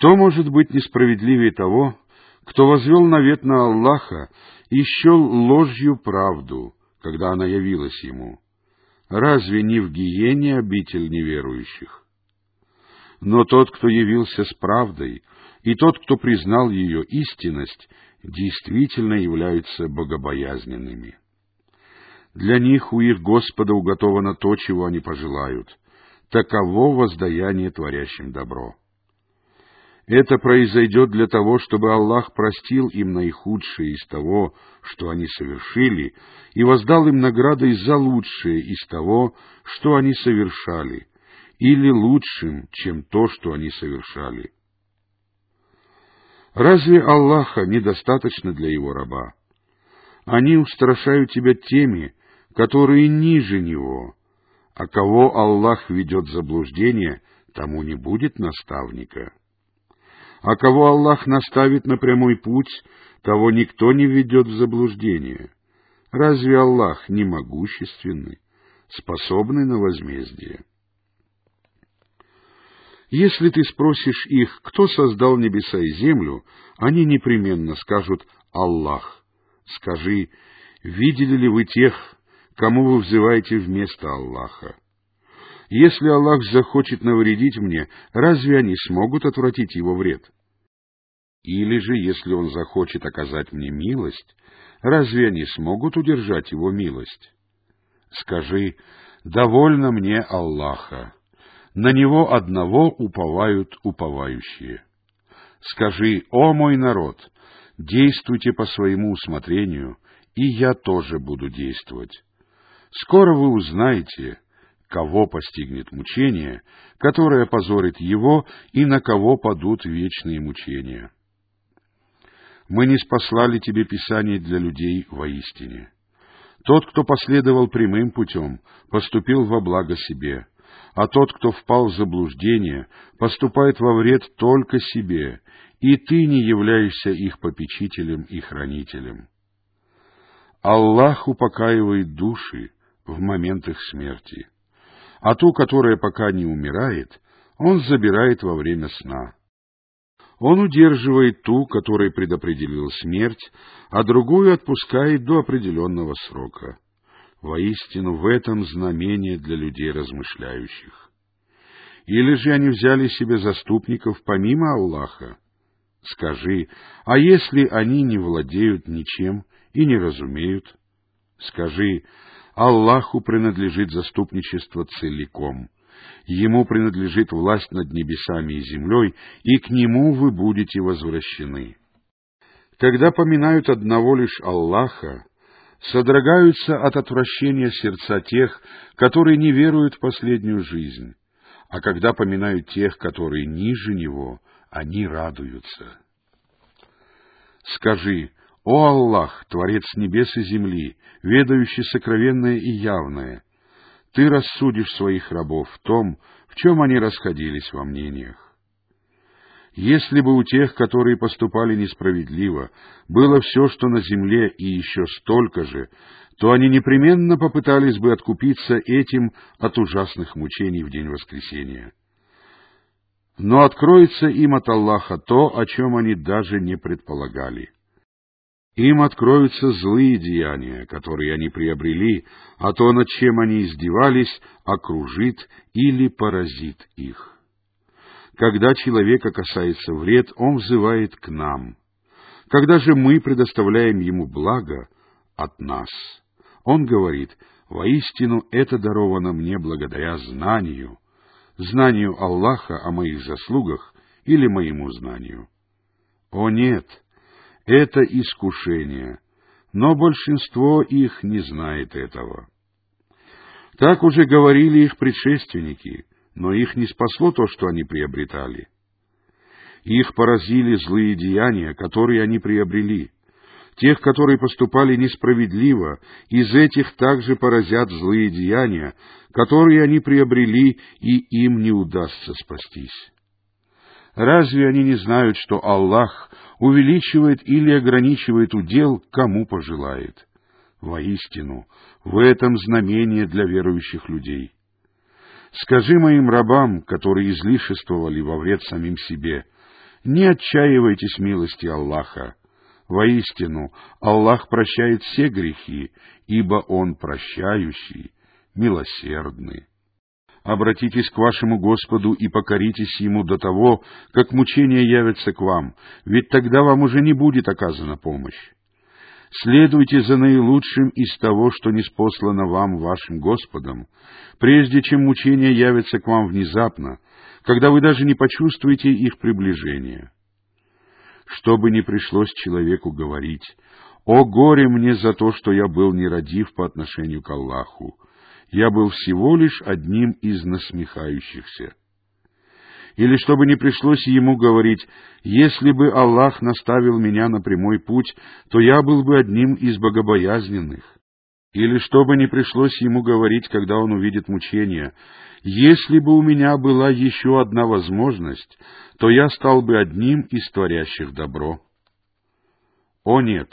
Кто может быть несправедливее того, кто возвел навет на Аллаха и счел ложью правду, когда она явилась ему? Разве не в гиене обитель неверующих? Но тот, кто явился с правдой, и тот, кто признал ее истинность, действительно являются богобоязненными. Для них у их Господа уготовано то, чего они пожелают. Таково воздаяние творящим добро. Это произойдет для того, чтобы Аллах простил им наихудшее из того, что они совершили, и воздал им наградой за лучшее из того, что они совершали, или лучшим, чем то, что они совершали. Разве Аллаха недостаточно для его раба? Они устрашают тебя теми, которые ниже него, а кого Аллах ведет в заблуждение, тому не будет наставника. А кого Аллах наставит на прямой путь, того никто не ведет в заблуждение. Разве Аллах не могущественный, способный на возмездие? Если ты спросишь их, кто создал небеса и землю, они непременно скажут «Аллах». Скажи, видели ли вы тех, кому вы взываете вместо Аллаха? Если Аллах захочет навредить мне, разве они смогут отвратить его вред? Или же, если Он захочет оказать мне милость, разве они смогут удержать его милость? Скажи, довольно мне Аллаха на него одного уповают уповающие. Скажи, о мой народ, действуйте по своему усмотрению, и я тоже буду действовать. Скоро вы узнаете, кого постигнет мучение, которое позорит его, и на кого падут вечные мучения. Мы не спаслали тебе Писание для людей воистине. Тот, кто последовал прямым путем, поступил во благо себе — а тот, кто впал в заблуждение, поступает во вред только себе, и ты не являешься их попечителем и хранителем. Аллах упокаивает души в момент их смерти, а ту, которая пока не умирает, Он забирает во время сна. Он удерживает ту, которой предопределил смерть, а другую отпускает до определенного срока. Воистину, в этом знамение для людей размышляющих. Или же они взяли себе заступников помимо Аллаха? Скажи, а если они не владеют ничем и не разумеют? Скажи, Аллаху принадлежит заступничество целиком. Ему принадлежит власть над небесами и землей, и к Нему вы будете возвращены. Когда поминают одного лишь Аллаха, содрогаются от отвращения сердца тех, которые не веруют в последнюю жизнь, а когда поминают тех, которые ниже него, они радуются. Скажи, «О Аллах, Творец небес и земли, ведающий сокровенное и явное, Ты рассудишь своих рабов в том, в чем они расходились во мнениях. Если бы у тех, которые поступали несправедливо, было все, что на земле, и еще столько же, то они непременно попытались бы откупиться этим от ужасных мучений в день воскресения. Но откроется им от Аллаха то, о чем они даже не предполагали. Им откроются злые деяния, которые они приобрели, а то, над чем они издевались, окружит или поразит их. Когда человека касается вред, он взывает к нам. Когда же мы предоставляем ему благо от нас, он говорит, воистину это даровано мне благодаря знанию, знанию Аллаха о моих заслугах или моему знанию. О нет, это искушение, но большинство их не знает этого. Так уже говорили их предшественники, но их не спасло то, что они приобретали. Их поразили злые деяния, которые они приобрели. Тех, которые поступали несправедливо, из этих также поразят злые деяния, которые они приобрели, и им не удастся спастись. Разве они не знают, что Аллах увеличивает или ограничивает удел, кому пожелает? Воистину, в этом знамение для верующих людей — Скажи моим рабам, которые излишествовали во вред самим себе, Не отчаивайтесь милости Аллаха. Воистину, Аллах прощает все грехи, ибо Он прощающий, милосердный. Обратитесь к вашему Господу и покоритесь Ему до того, как мучения явятся к вам, ведь тогда вам уже не будет оказана помощь. Следуйте за наилучшим из того, что неспослано вам вашим Господом, прежде чем мучения явятся к вам внезапно, когда вы даже не почувствуете их приближения. Чтобы не пришлось человеку говорить, «О горе мне за то, что я был нерадив по отношению к Аллаху! Я был всего лишь одним из насмехающихся» или чтобы не пришлось ему говорить, «Если бы Аллах наставил меня на прямой путь, то я был бы одним из богобоязненных». Или чтобы не пришлось ему говорить, когда он увидит мучения, «Если бы у меня была еще одна возможность, то я стал бы одним из творящих добро». О нет!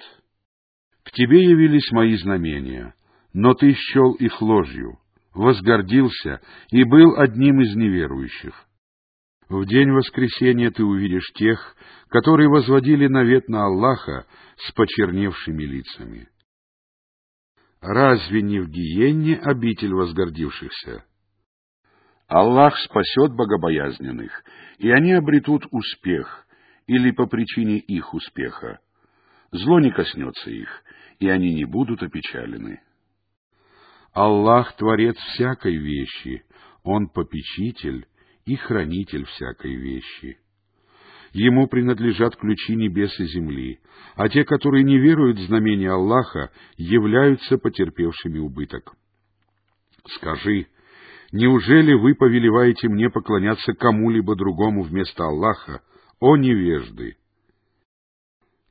К тебе явились мои знамения, но ты счел их ложью, возгордился и был одним из неверующих. В день воскресения ты увидишь тех, которые возводили навет на Аллаха с почерневшими лицами. Разве не в гиенне обитель возгордившихся? Аллах спасет богобоязненных, и они обретут успех, или по причине их успеха. Зло не коснется их, и они не будут опечалены. Аллах — творец всякой вещи, Он — попечитель, и хранитель всякой вещи. Ему принадлежат ключи небес и земли, а те, которые не веруют в знамения Аллаха, являются потерпевшими убыток. Скажи, неужели вы повелеваете мне поклоняться кому-либо другому вместо Аллаха, о невежды?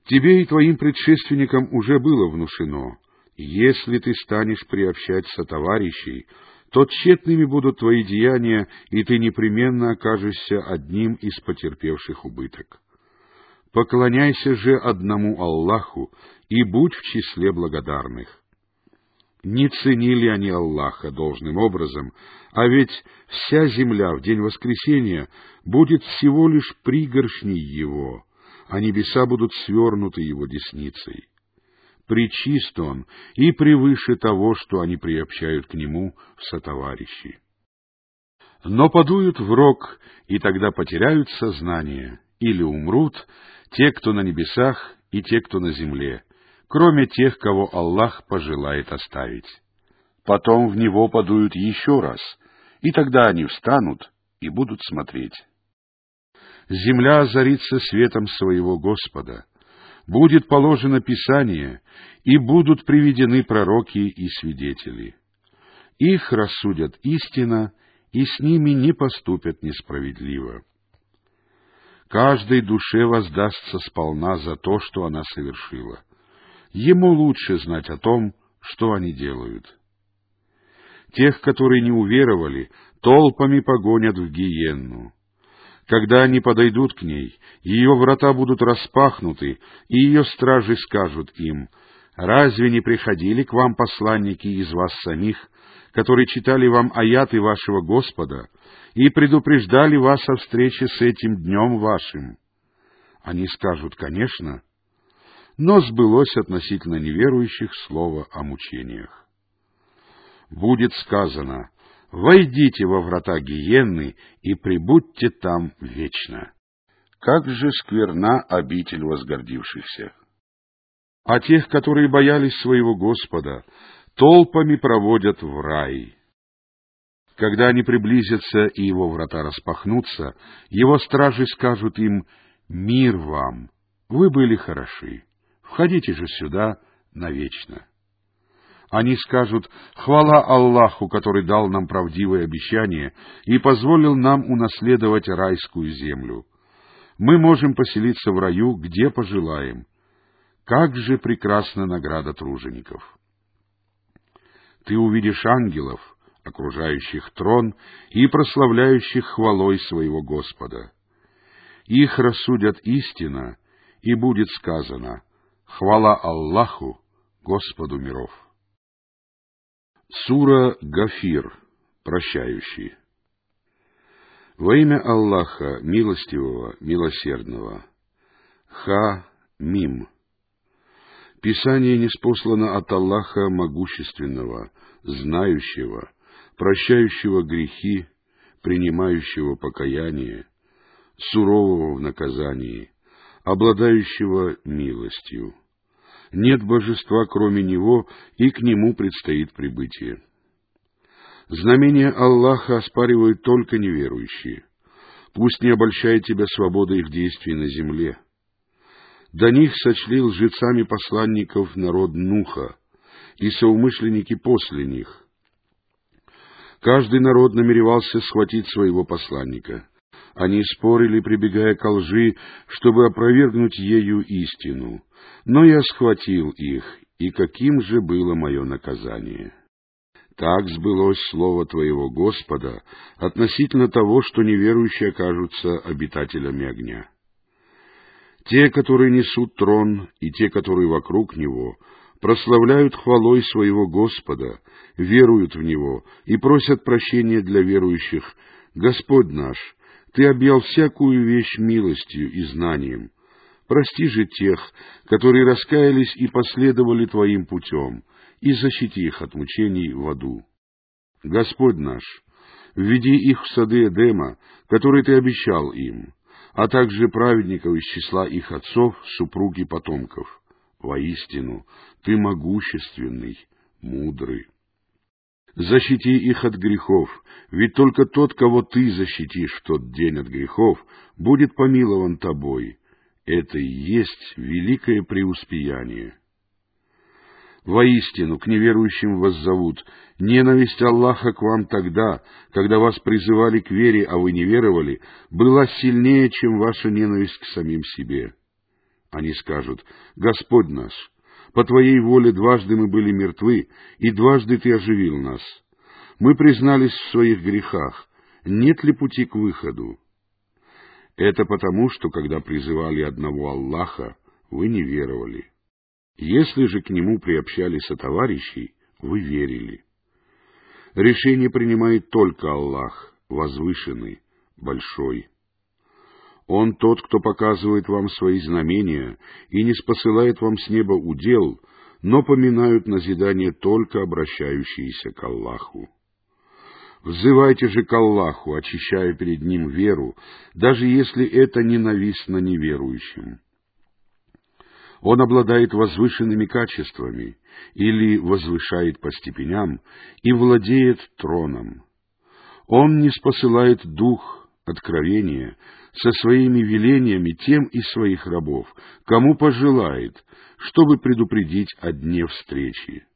Тебе и твоим предшественникам уже было внушено, если ты станешь приобщать сотоварищей, то тщетными будут твои деяния, и ты непременно окажешься одним из потерпевших убыток. Поклоняйся же одному Аллаху и будь в числе благодарных. Не ценили они Аллаха должным образом, а ведь вся земля в день воскресения будет всего лишь пригоршней Его, а небеса будут свернуты Его десницей причист он и превыше того, что они приобщают к нему сотоварищи. Но подуют в рог, и тогда потеряют сознание, или умрут те, кто на небесах, и те, кто на земле, кроме тех, кого Аллах пожелает оставить. Потом в него подуют еще раз, и тогда они встанут и будут смотреть. Земля озарится светом своего Господа — будет положено Писание, и будут приведены пророки и свидетели. Их рассудят истина, и с ними не поступят несправедливо. Каждой душе воздастся сполна за то, что она совершила. Ему лучше знать о том, что они делают. Тех, которые не уверовали, толпами погонят в гиенну. Когда они подойдут к ней, ее врата будут распахнуты, и ее стражи скажут им, «Разве не приходили к вам посланники из вас самих, которые читали вам аяты вашего Господа и предупреждали вас о встрече с этим днем вашим?» Они скажут, «Конечно», но сбылось относительно неверующих слово о мучениях. Будет сказано, войдите во врата гиенны и прибудьте там вечно. Как же скверна обитель возгордившихся! А тех, которые боялись своего Господа, толпами проводят в рай. Когда они приблизятся и его врата распахнутся, его стражи скажут им «Мир вам! Вы были хороши! Входите же сюда навечно!» Они скажут «Хвала Аллаху, который дал нам правдивое обещание и позволил нам унаследовать райскую землю. Мы можем поселиться в раю, где пожелаем. Как же прекрасна награда тружеников!» Ты увидишь ангелов, окружающих трон и прославляющих хвалой своего Господа. Их рассудят истина, и будет сказано «Хвала Аллаху, Господу миров». Сура Гафир, прощающий. Во имя Аллаха, милостивого, милосердного. Ха-Мим. Писание неспослано от Аллаха Могущественного, Знающего, Прощающего грехи, Принимающего покаяние, Сурового в наказании, Обладающего милостью. Нет божества, кроме Него, и к Нему предстоит прибытие. Знамения Аллаха оспаривают только неверующие. Пусть не обольщает тебя свобода их действий на земле. До них сочли лжецами посланников народ Нуха и соумышленники после них. Каждый народ намеревался схватить своего посланника. Они спорили, прибегая к лжи, чтобы опровергнуть ею истину. Но я схватил их, и каким же было мое наказание?» Так сбылось слово Твоего Господа относительно того, что неверующие окажутся обитателями огня. Те, которые несут трон, и те, которые вокруг него, прославляют хвалой своего Господа, веруют в Него и просят прощения для верующих. Господь наш, Ты объял всякую вещь милостью и знанием. Прости же тех, которые раскаялись и последовали Твоим путем, и защити их от мучений в аду. Господь наш, введи их в сады Эдема, которые Ты обещал им, а также праведников из числа их отцов, супруг и потомков. Воистину, Ты могущественный, мудрый. Защити их от грехов, ведь только тот, кого Ты защитишь в тот день от грехов, будет помилован Тобой. Это и есть великое преуспеяние. Воистину, к неверующим вас зовут. Ненависть Аллаха к вам тогда, когда вас призывали к вере, а вы не веровали, была сильнее, чем ваша ненависть к самим себе. Они скажут, Господь наш, по Твоей воле дважды мы были мертвы, и дважды Ты оживил нас. Мы признались в своих грехах. Нет ли пути к выходу? Это потому, что когда призывали одного Аллаха, вы не веровали. Если же к нему приобщали сотоварищей, вы верили. Решение принимает только Аллах, возвышенный, большой. Он тот, кто показывает вам свои знамения и не спосылает вам с неба удел, но поминают назидание только обращающиеся к Аллаху. Взывайте же к Аллаху, очищая перед Ним веру, даже если это ненавистно неверующим. Он обладает возвышенными качествами или возвышает по степеням и владеет троном. Он не спосылает дух откровения со своими велениями тем из своих рабов, кому пожелает, чтобы предупредить о дне встречи.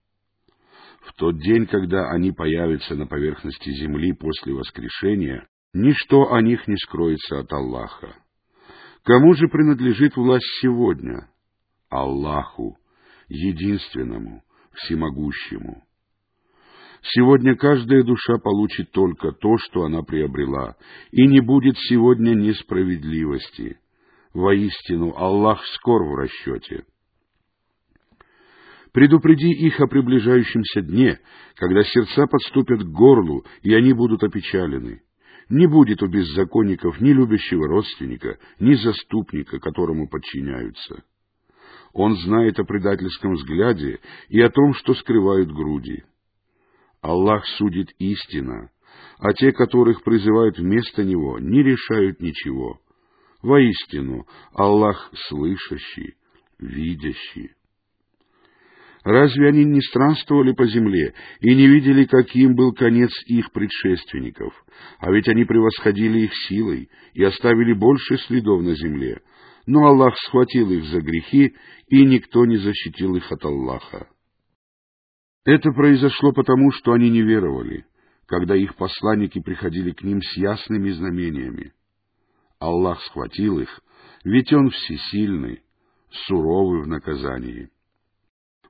В тот день, когда они появятся на поверхности земли после воскрешения, ничто о них не скроется от Аллаха. Кому же принадлежит власть сегодня? Аллаху, единственному, всемогущему. Сегодня каждая душа получит только то, что она приобрела, и не будет сегодня несправедливости. Воистину, Аллах скор в расчете. Предупреди их о приближающемся дне, когда сердца подступят к горлу, и они будут опечалены. Не будет у беззаконников ни любящего родственника, ни заступника, которому подчиняются. Он знает о предательском взгляде и о том, что скрывают груди. Аллах судит истинно, а те, которых призывают вместо Него, не решают ничего. Воистину, Аллах слышащий, видящий. Разве они не странствовали по земле и не видели, каким был конец их предшественников? А ведь они превосходили их силой и оставили больше следов на земле, но Аллах схватил их за грехи, и никто не защитил их от Аллаха. Это произошло потому, что они не веровали, когда их посланники приходили к ним с ясными знамениями. Аллах схватил их, ведь Он всесильный, суровый в наказании.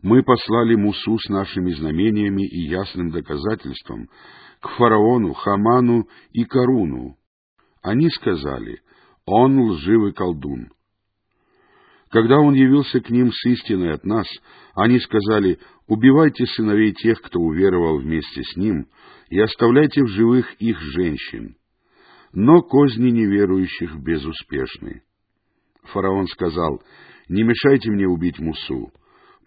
Мы послали Мусу с нашими знамениями и ясным доказательством к фараону, Хаману и Каруну. Они сказали, он лживый колдун. Когда он явился к ним с истиной от нас, они сказали, «Убивайте сыновей тех, кто уверовал вместе с ним, и оставляйте в живых их женщин». но козни неверующих безуспешны. Фараон сказал, «Не мешайте мне убить Мусу.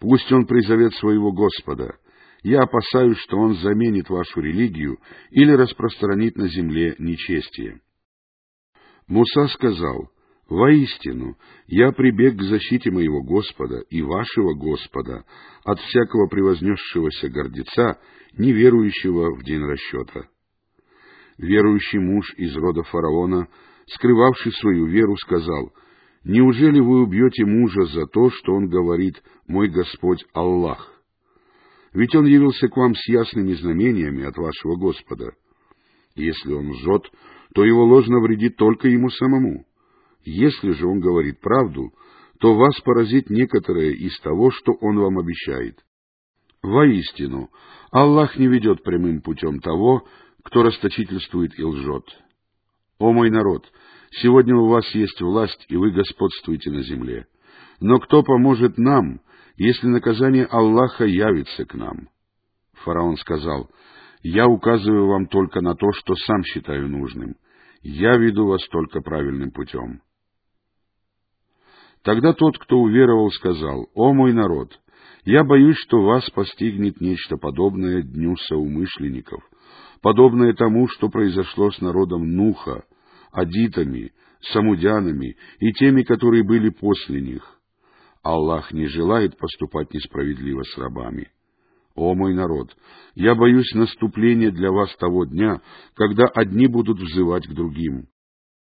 Пусть он призовет своего Господа. Я опасаюсь, что он заменит вашу религию или распространит на земле нечестие». Муса сказал, «Воистину, я прибег к защите моего Господа и вашего Господа от всякого превознесшегося гордеца, неверующего в день расчета». Верующий муж из рода фараона, скрывавший свою веру, сказал, «Неужели вы убьете мужа за то, что он говорит «Мой Господь Аллах»? Ведь он явился к вам с ясными знамениями от вашего Господа. Если он лжет, то его ложь навредит только ему самому. Если же он говорит правду, то вас поразит некоторое из того, что он вам обещает. Воистину, Аллах не ведет прямым путем того, кто расточительствует и лжет. О мой народ, сегодня у вас есть власть, и вы господствуете на земле. Но кто поможет нам, если наказание Аллаха явится к нам? Фараон сказал, я указываю вам только на то, что сам считаю нужным. Я веду вас только правильным путем. Тогда тот, кто уверовал, сказал, «О мой народ, я боюсь, что вас постигнет нечто подобное дню соумышленников, подобное тому, что произошло с народом Нуха, адитами, самудянами и теми, которые были после них. Аллах не желает поступать несправедливо с рабами. О мой народ, я боюсь наступления для вас того дня, когда одни будут взывать к другим.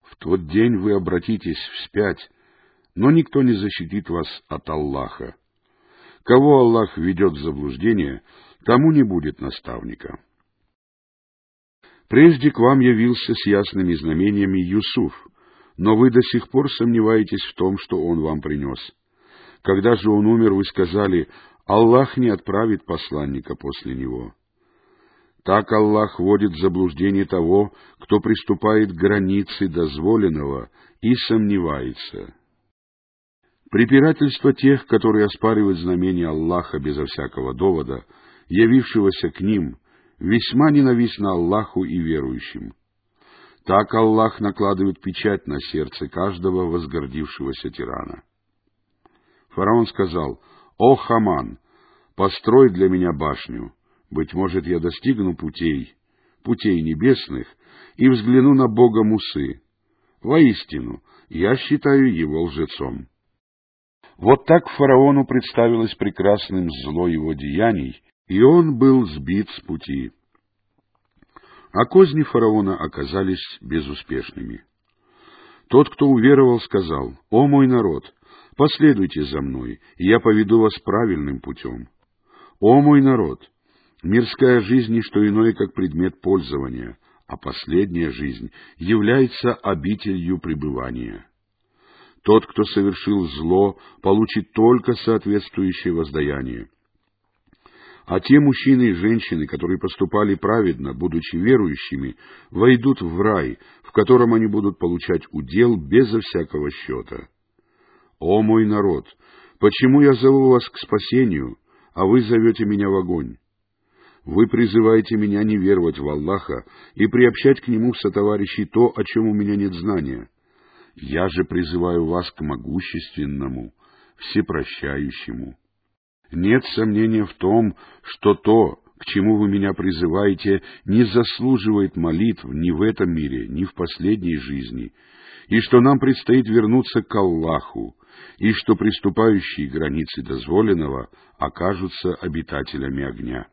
В тот день вы обратитесь вспять, но никто не защитит вас от Аллаха. Кого Аллах ведет в заблуждение, тому не будет наставника. Прежде к вам явился с ясными знамениями Юсуф, но вы до сих пор сомневаетесь в том, что он вам принес. Когда же он умер, вы сказали, Аллах не отправит посланника после него. Так Аллах вводит в заблуждение того, кто приступает к границе дозволенного и сомневается. Препирательство тех, которые оспаривают знамения Аллаха безо всякого довода, явившегося к ним, весьма ненавистно Аллаху и верующим. Так Аллах накладывает печать на сердце каждого возгордившегося тирана. Фараон сказал, «О, Хаман, построй для меня башню, быть может, я достигну путей, путей небесных, и взгляну на Бога Мусы. Воистину, я считаю его лжецом». Вот так фараону представилось прекрасным зло его деяний, и он был сбит с пути. А козни фараона оказались безуспешными. Тот, кто уверовал, сказал, «О мой народ, последуйте за мной, и я поведу вас правильным путем. О мой народ, мирская жизнь не что иное, как предмет пользования, а последняя жизнь является обителью пребывания». Тот, кто совершил зло, получит только соответствующее воздаяние. А те мужчины и женщины, которые поступали праведно, будучи верующими, войдут в рай, в котором они будут получать удел безо всякого счета. О мой народ, почему я зову вас к спасению, а вы зовете меня в огонь? Вы призываете меня не веровать в Аллаха и приобщать к Нему в сотоварищей то, о чем у меня нет знания. Я же призываю вас к могущественному, всепрощающему. Нет сомнения в том, что то, к чему вы меня призываете, не заслуживает молитв ни в этом мире, ни в последней жизни, и что нам предстоит вернуться к Аллаху, и что приступающие границы дозволенного окажутся обитателями огня.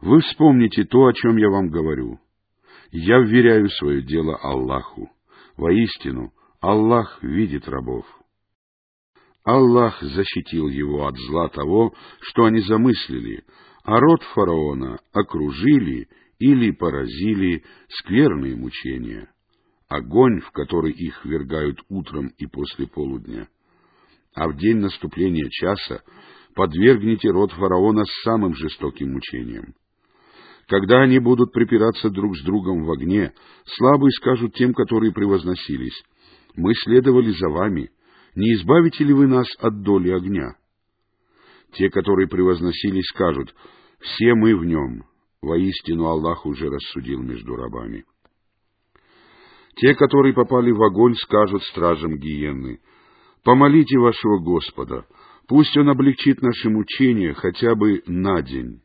Вы вспомните то, о чем я вам говорю. Я вверяю свое дело Аллаху. Воистину, Аллах видит рабов. Аллах защитил его от зла того, что они замыслили, а род фараона окружили или поразили скверные мучения, огонь, в который их вергают утром и после полудня. А в день наступления часа подвергните род фараона самым жестоким мучениям. Когда они будут припираться друг с другом в огне, слабые скажут тем, которые превозносились, «Мы следовали за вами, не избавите ли вы нас от доли огня?» Те, которые превозносились, скажут, «Все мы в нем». Воистину Аллах уже рассудил между рабами. Те, которые попали в огонь, скажут стражам гиенны, «Помолите вашего Господа, пусть Он облегчит наши мучения хотя бы на день».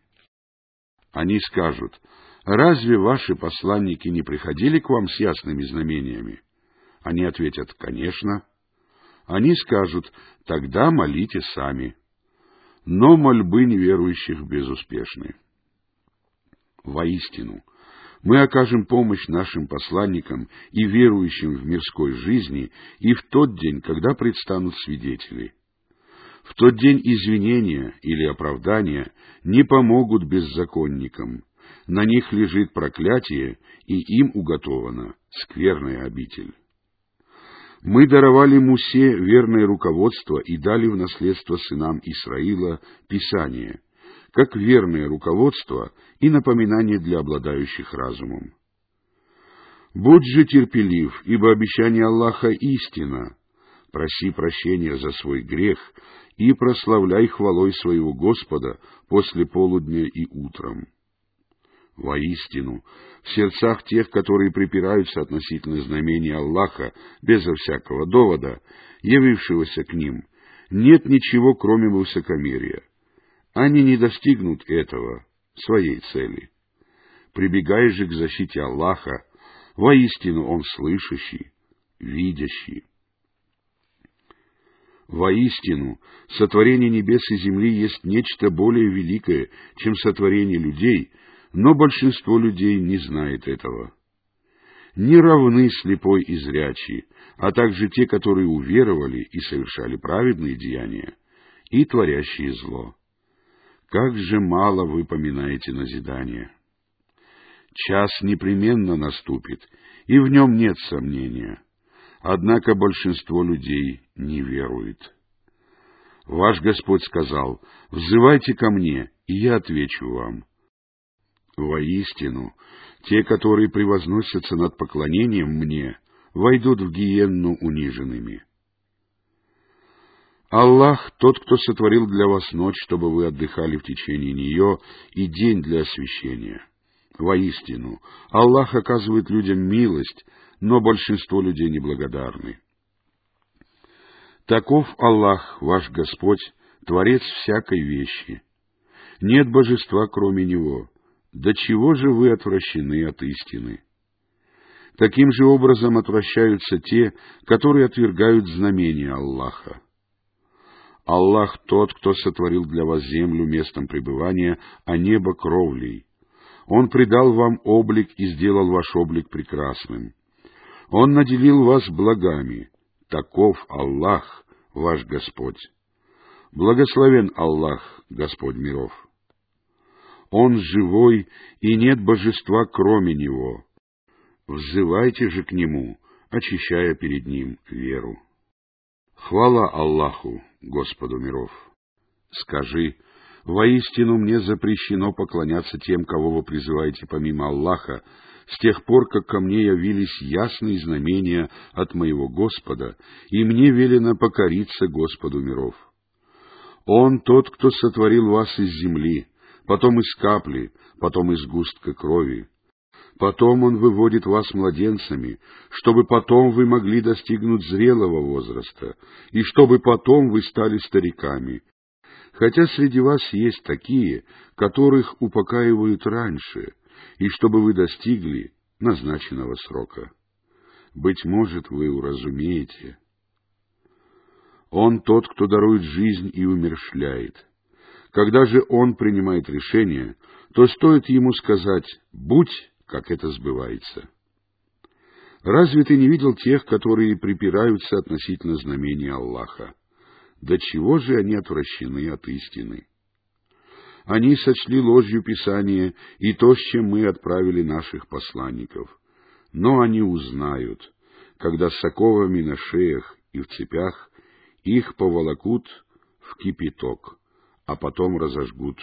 Они скажут, «Разве ваши посланники не приходили к вам с ясными знамениями?» Они ответят, «Конечно». Они скажут, «Тогда молите сами». Но мольбы неверующих безуспешны. Воистину, мы окажем помощь нашим посланникам и верующим в мирской жизни и в тот день, когда предстанут свидетели. В тот день извинения или оправдания не помогут беззаконникам. На них лежит проклятие, и им уготована скверная обитель. Мы даровали Мусе верное руководство и дали в наследство сынам Исраила Писание — как верное руководство и напоминание для обладающих разумом. Будь же терпелив, ибо обещание Аллаха истина. Проси прощения за свой грех и прославляй хвалой своего Господа после полудня и утром. Воистину, в сердцах тех, которые припираются относительно знамения Аллаха безо всякого довода, явившегося к ним, нет ничего, кроме высокомерия. Они не достигнут этого, своей цели. Прибегая же к защите Аллаха, воистину Он слышащий, видящий. Воистину, сотворение небес и земли есть нечто более великое, чем сотворение людей, но большинство людей не знает этого. Не равны слепой и зрячий, а также те, которые уверовали и совершали праведные деяния, и творящие зло. Как же мало вы поминаете назидание! Час непременно наступит, и в нем нет сомнения. Однако большинство людей не верует. Ваш Господь сказал, «Взывайте ко мне, и я отвечу вам». Воистину, те, которые превозносятся над поклонением мне, войдут в гиенну униженными. Аллах — тот, кто сотворил для вас ночь, чтобы вы отдыхали в течение нее, и день для освящения. Воистину, Аллах оказывает людям милость, но большинство людей неблагодарны. Таков Аллах, ваш Господь, Творец всякой вещи. Нет божества, кроме Него. До чего же вы отвращены от истины? Таким же образом отвращаются те, которые отвергают знамения Аллаха. Аллах тот, кто сотворил для вас землю местом пребывания, а небо кровлей. Он придал вам облик и сделал ваш облик прекрасным. Он наделил вас благами. Таков Аллах, ваш Господь. Благословен Аллах, Господь миров. Он живой, и нет божества, кроме Него. Взывайте же к Нему, очищая перед Ним веру. Хвала Аллаху, Господу миров. Скажи, воистину мне запрещено поклоняться тем, кого вы призываете помимо Аллаха, с тех пор, как ко мне явились ясные знамения от моего Господа, и мне велено покориться Господу миров. Он тот, кто сотворил вас из земли, потом из капли, потом из густка крови, Потом Он выводит вас младенцами, чтобы потом вы могли достигнуть зрелого возраста, и чтобы потом вы стали стариками. Хотя среди вас есть такие, которых упокаивают раньше, и чтобы вы достигли назначенного срока. Быть может, вы уразумеете. Он тот, кто дарует жизнь и умершляет. Когда же он принимает решение, то стоит ему сказать «будь», как это сбывается. Разве ты не видел тех, которые припираются относительно знамения Аллаха? До чего же они отвращены от истины? Они сочли ложью Писание и то, с чем мы отправили наших посланников. Но они узнают, когда с оковами на шеях и в цепях их поволокут в кипяток, а потом разожгут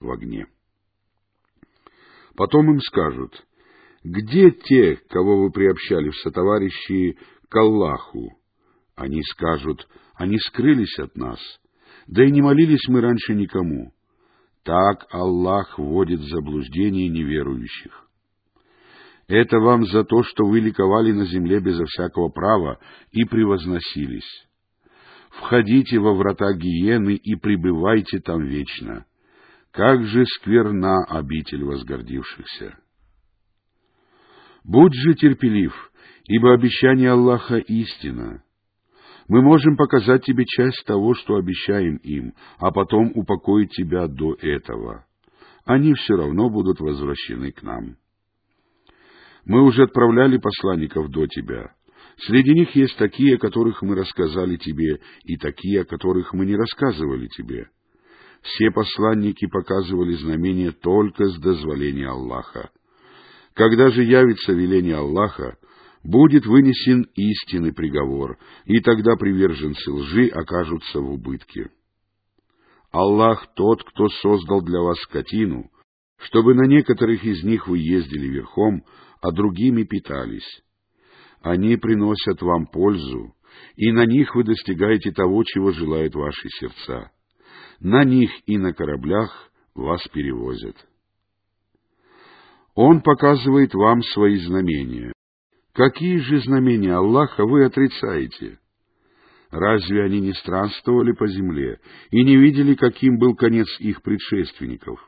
в огне. Потом им скажут, где те, кого вы приобщали в сотоварищи к Аллаху? Они скажут, они скрылись от нас, да и не молились мы раньше никому. Так Аллах вводит в заблуждение неверующих. Это вам за то, что вы ликовали на земле безо всякого права и превозносились. Входите во врата гиены и пребывайте там вечно. Как же скверна обитель возгордившихся! Будь же терпелив, ибо обещание Аллаха истина. Мы можем показать тебе часть того, что обещаем им, а потом упокоить тебя до этого. Они все равно будут возвращены к нам. Мы уже отправляли посланников до тебя. Среди них есть такие, о которых мы рассказали тебе, и такие, о которых мы не рассказывали тебе. Все посланники показывали знамения только с дозволения Аллаха. Когда же явится веление Аллаха, будет вынесен истинный приговор, и тогда приверженцы лжи окажутся в убытке. Аллах тот, кто создал для вас скотину, чтобы на некоторых из них вы ездили верхом, а другими питались. Они приносят вам пользу, и на них вы достигаете того, чего желают ваши сердца. На них и на кораблях вас перевозят. Он показывает вам свои знамения. Какие же знамения Аллаха вы отрицаете? Разве они не странствовали по земле и не видели, каким был конец их предшественников?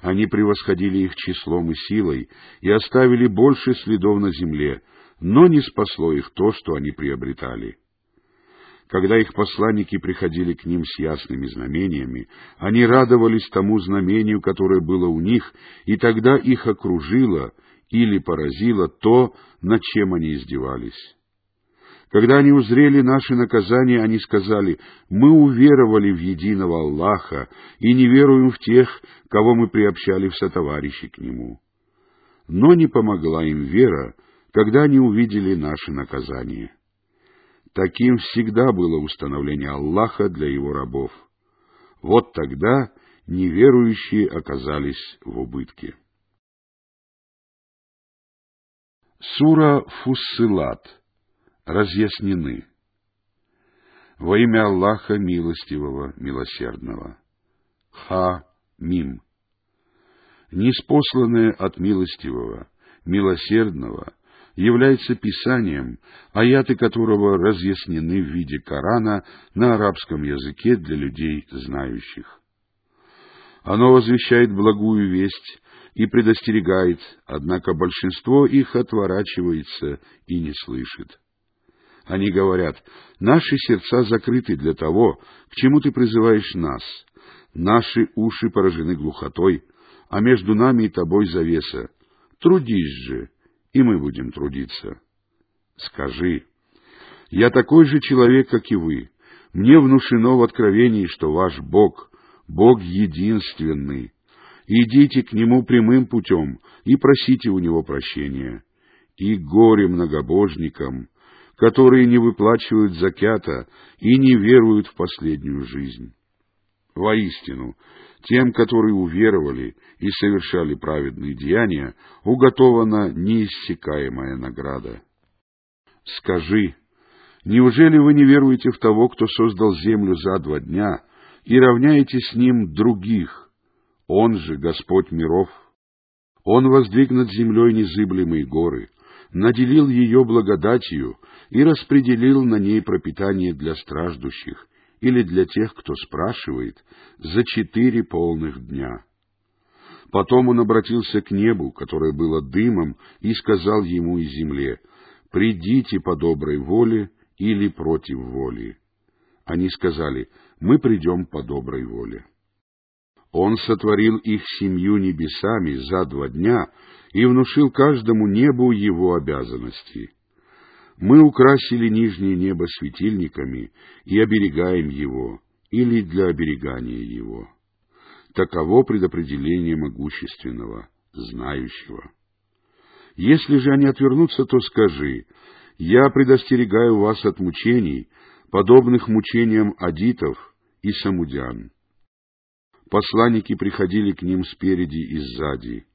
Они превосходили их числом и силой и оставили больше следов на земле, но не спасло их то, что они приобретали. Когда их посланники приходили к ним с ясными знамениями, они радовались тому знамению, которое было у них, и тогда их окружило или поразило то, над чем они издевались. Когда они узрели наши наказания, они сказали, «Мы уверовали в единого Аллаха и не веруем в тех, кого мы приобщали в сотоварищи к Нему». Но не помогла им вера, когда они увидели наши наказания. Таким всегда было установление Аллаха для его рабов. Вот тогда неверующие оказались в убытке. Сура Фуссилат. Разъяснены. Во имя Аллаха Милостивого, Милосердного. Ха-Мим. Неспосланное от Милостивого, Милосердного, является Писанием, аяты которого разъяснены в виде Корана на арабском языке для людей знающих. Оно возвещает благую весть и предостерегает, однако большинство их отворачивается и не слышит. Они говорят, наши сердца закрыты для того, к чему ты призываешь нас, наши уши поражены глухотой, а между нами и тобой завеса. Трудись же, и мы будем трудиться. Скажи, я такой же человек, как и вы. Мне внушено в откровении, что ваш Бог, Бог единственный. Идите к Нему прямым путем и просите у Него прощения. И горе многобожникам, которые не выплачивают закята и не веруют в последнюю жизнь. Воистину, тем, которые уверовали и совершали праведные деяния, уготована неиссякаемая награда. Скажи, неужели вы не веруете в того, кто создал землю за два дня, и равняете с ним других? Он же Господь миров. Он воздвиг над землей незыблемые горы, наделил ее благодатью и распределил на ней пропитание для страждущих — или для тех, кто спрашивает, за четыре полных дня. Потом он обратился к небу, которое было дымом, и сказал ему и земле, «Придите по доброй воле или против воли». Они сказали, «Мы придем по доброй воле». Он сотворил их семью небесами за два дня и внушил каждому небу его обязанности — мы украсили нижнее небо светильниками и оберегаем его, или для оберегания его. Таково предопределение могущественного, знающего. Если же они отвернутся, то скажи, я предостерегаю вас от мучений, подобных мучениям адитов и самудян. Посланники приходили к ним спереди и сзади.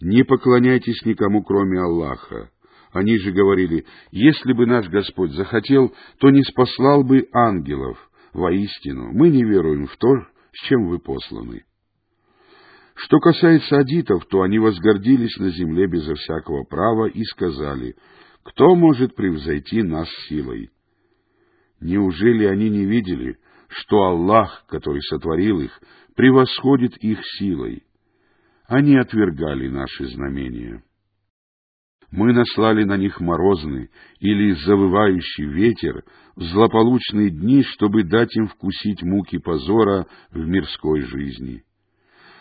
Не поклоняйтесь никому, кроме Аллаха, они же говорили, если бы наш Господь захотел, то не спаслал бы ангелов. Воистину, мы не веруем в то, с чем вы посланы. Что касается адитов, то они возгордились на земле безо всякого права и сказали, «Кто может превзойти нас силой?» Неужели они не видели, что Аллах, который сотворил их, превосходит их силой? Они отвергали наши знамения. Мы наслали на них морозный или завывающий ветер в злополучные дни, чтобы дать им вкусить муки позора в мирской жизни.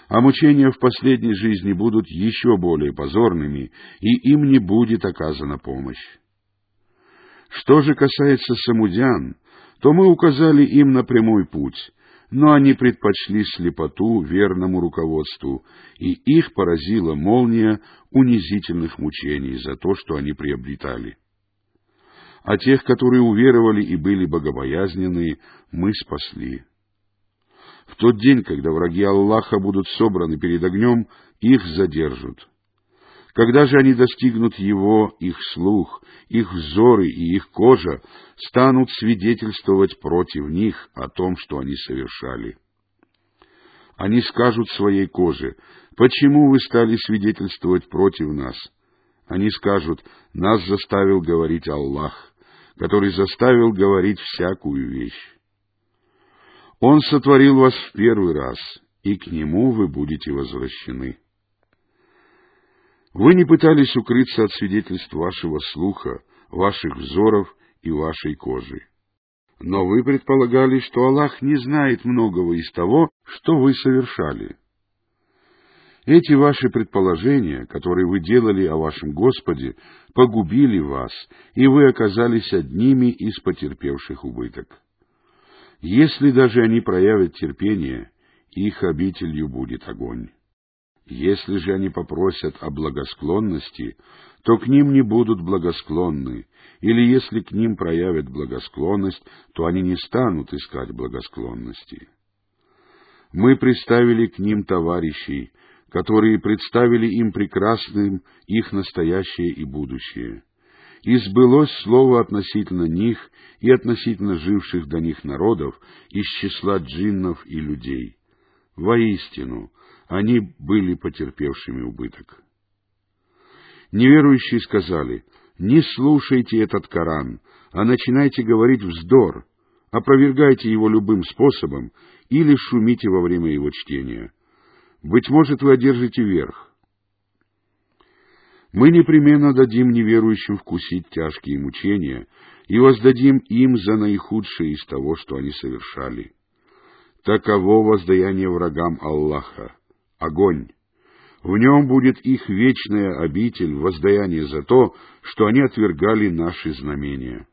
А мучения в последней жизни будут еще более позорными, и им не будет оказана помощь. Что же касается самудян, то мы указали им на прямой путь, но они предпочли слепоту верному руководству, и их поразила молния унизительных мучений за то, что они приобретали. А тех, которые уверовали и были богобоязненные, мы спасли. В тот день, когда враги Аллаха будут собраны перед огнем, их задержат. Когда же они достигнут его, их слух, их взоры и их кожа станут свидетельствовать против них о том, что они совершали. Они скажут своей коже, почему вы стали свидетельствовать против нас? Они скажут, нас заставил говорить Аллах, который заставил говорить всякую вещь. Он сотворил вас в первый раз, и к нему вы будете возвращены. Вы не пытались укрыться от свидетельств вашего слуха, ваших взоров и вашей кожи. Но вы предполагали, что Аллах не знает многого из того, что вы совершали. Эти ваши предположения, которые вы делали о вашем Господе, погубили вас, и вы оказались одними из потерпевших убыток. Если даже они проявят терпение, их обителью будет огонь. Если же они попросят о благосклонности, то к ним не будут благосклонны, или если к ним проявят благосклонность, то они не станут искать благосклонности. Мы представили к ним товарищей, которые представили им прекрасным их настоящее и будущее. И сбылось слово относительно них и относительно живших до них народов из числа джиннов и людей. Воистину, они были потерпевшими убыток. Неверующие сказали, не слушайте этот Коран, а начинайте говорить вздор, опровергайте его любым способом или шумите во время его чтения. Быть может, вы одержите верх. Мы непременно дадим неверующим вкусить тяжкие мучения и воздадим им за наихудшее из того, что они совершали. Таково воздаяние врагам Аллаха огонь. В нем будет их вечная обитель, воздаяние за то, что они отвергали наши знамения.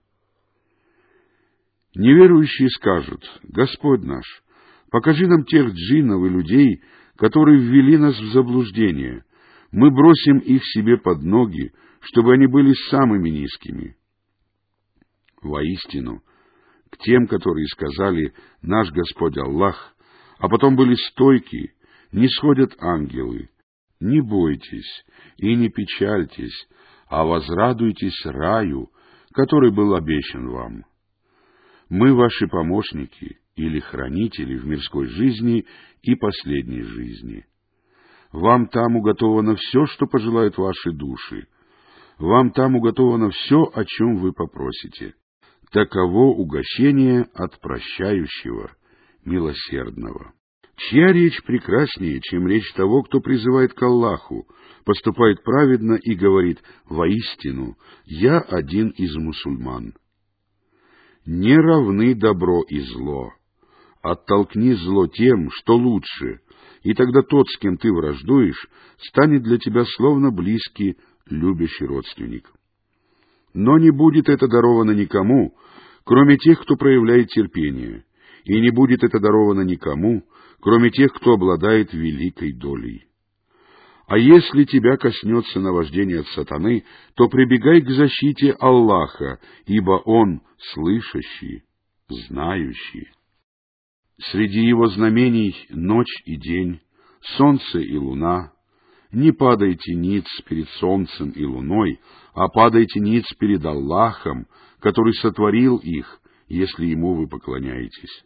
Неверующие скажут, Господь наш, покажи нам тех джиннов и людей, которые ввели нас в заблуждение. Мы бросим их себе под ноги, чтобы они были самыми низкими. Воистину, к тем, которые сказали «Наш Господь Аллах», а потом были стойки не сходят ангелы. Не бойтесь и не печальтесь, а возрадуйтесь раю, который был обещан вам. Мы ваши помощники или хранители в мирской жизни и последней жизни. Вам там уготовано все, что пожелают ваши души. Вам там уготовано все, о чем вы попросите. Таково угощение от прощающего, милосердного. Чья речь прекраснее, чем речь того, кто призывает к Аллаху, поступает праведно и говорит «Воистину, я один из мусульман». Не равны добро и зло. Оттолкни зло тем, что лучше, и тогда тот, с кем ты враждуешь, станет для тебя словно близкий, любящий родственник. Но не будет это даровано никому, кроме тех, кто проявляет терпение, и не будет это даровано никому, кроме тех, кто обладает великой долей. А если тебя коснется наваждение от сатаны, то прибегай к защите Аллаха, ибо Он слышащий, знающий. Среди его знамений ночь и день, солнце и луна. Не падайте ниц перед солнцем и луной, а падайте ниц перед Аллахом, который сотворил их, если ему вы поклоняетесь.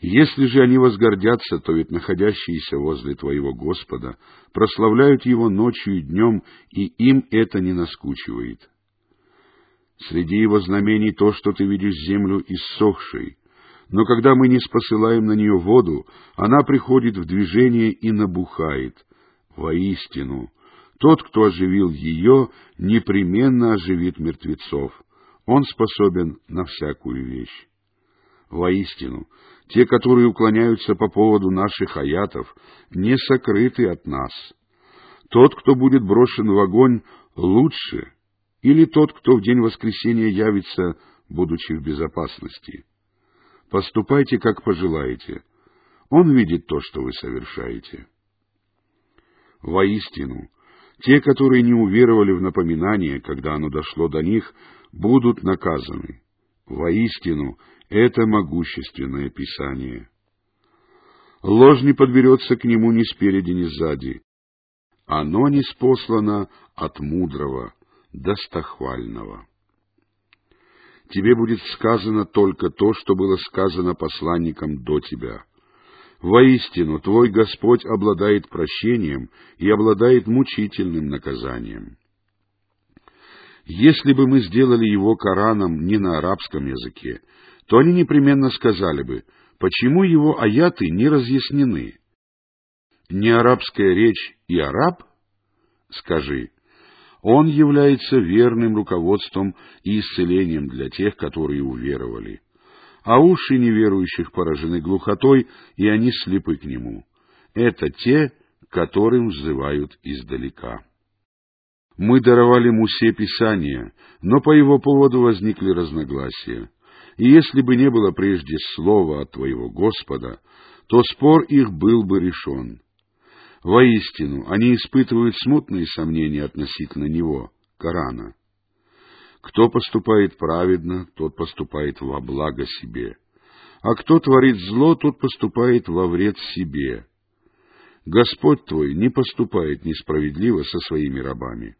Если же они возгордятся, то ведь находящиеся возле твоего Господа прославляют Его ночью и днем, и им это не наскучивает. Среди его знамений то, что ты видишь землю иссохшей, но когда мы не спосылаем на нее воду, она приходит в движение и набухает. Воистину, тот, кто оживил ее, непременно оживит мертвецов. Он способен на всякую вещь. Воистину, те, которые уклоняются по поводу наших аятов, не сокрыты от нас. Тот, кто будет брошен в огонь, лучше, или тот, кто в день воскресения явится, будучи в безопасности. Поступайте, как пожелаете. Он видит то, что вы совершаете. Воистину, те, которые не уверовали в напоминание, когда оно дошло до них, будут наказаны. Воистину, это могущественное Писание. Ложь не подберется к нему ни спереди, ни сзади. Оно не спослано от мудрого, достохвального. Тебе будет сказано только то, что было сказано посланникам до тебя. Воистину, твой Господь обладает прощением и обладает мучительным наказанием. Если бы мы сделали его Кораном не на арабском языке, то они непременно сказали бы, почему его аяты не разъяснены. Не арабская речь и араб? Скажи, он является верным руководством и исцелением для тех, которые уверовали. А уши неверующих поражены глухотой, и они слепы к нему. Это те, которым взывают издалека. Мы даровали Мусе Писание, но по его поводу возникли разногласия и если бы не было прежде слова от твоего Господа, то спор их был бы решен. Воистину, они испытывают смутные сомнения относительно него, Корана. Кто поступает праведно, тот поступает во благо себе, а кто творит зло, тот поступает во вред себе. Господь твой не поступает несправедливо со своими рабами.